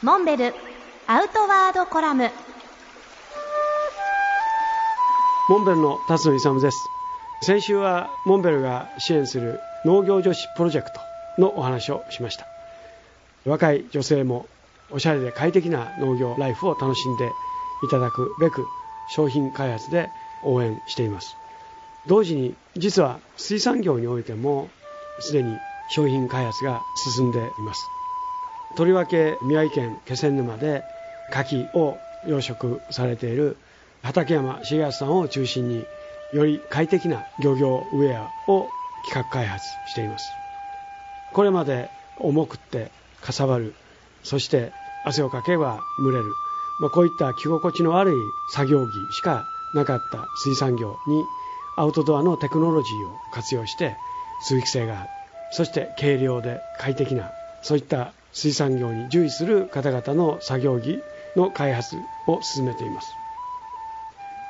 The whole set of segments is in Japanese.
モンベルアウトワードコラム。モンベルの辰野勇です。先週はモンベルが支援する農業女子プロジェクトのお話をしました。若い女性もおしゃれで快適な農業ライフを楽しんでいただくべく商品開発で応援しています。同時に実は水産業においてもすでに商品開発が進んでいます。とりわけ宮城県気仙沼で牡蠣を養殖されている畠山重康さんを中心により快適な漁業ウェアを企画開発しています。これまで重くってかさばるそして汗をかけば蒸れる、まあ、こういった着心地の悪い作業着しかなかった水産業にアウトドアのテクノロジーを活用して通気性があるそして軽量で快適なそういった水産業に従事する方々の作業着の開発を進めています。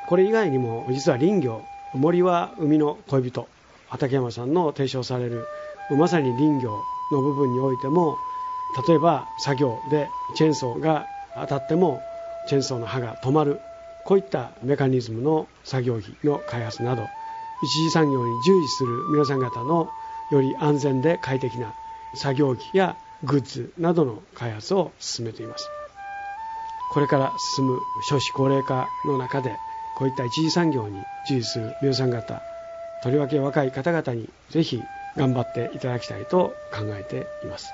これ以外にも実は林業森は海の恋人畠山さんの提唱されるまさに林業の部分においても例えば作業でチェーンソーが当たってもチェーンソーの刃が止まるこういったメカニズムの作業着の開発など一次産業に従事する皆さん方のより安全で快適な作業着やグッズなどの開発を進めています。これから進む少子高齢化の中でこういった一次産業に従事する皆さん方とりわけ若い方々にぜひ頑張っていただきたいと考えています。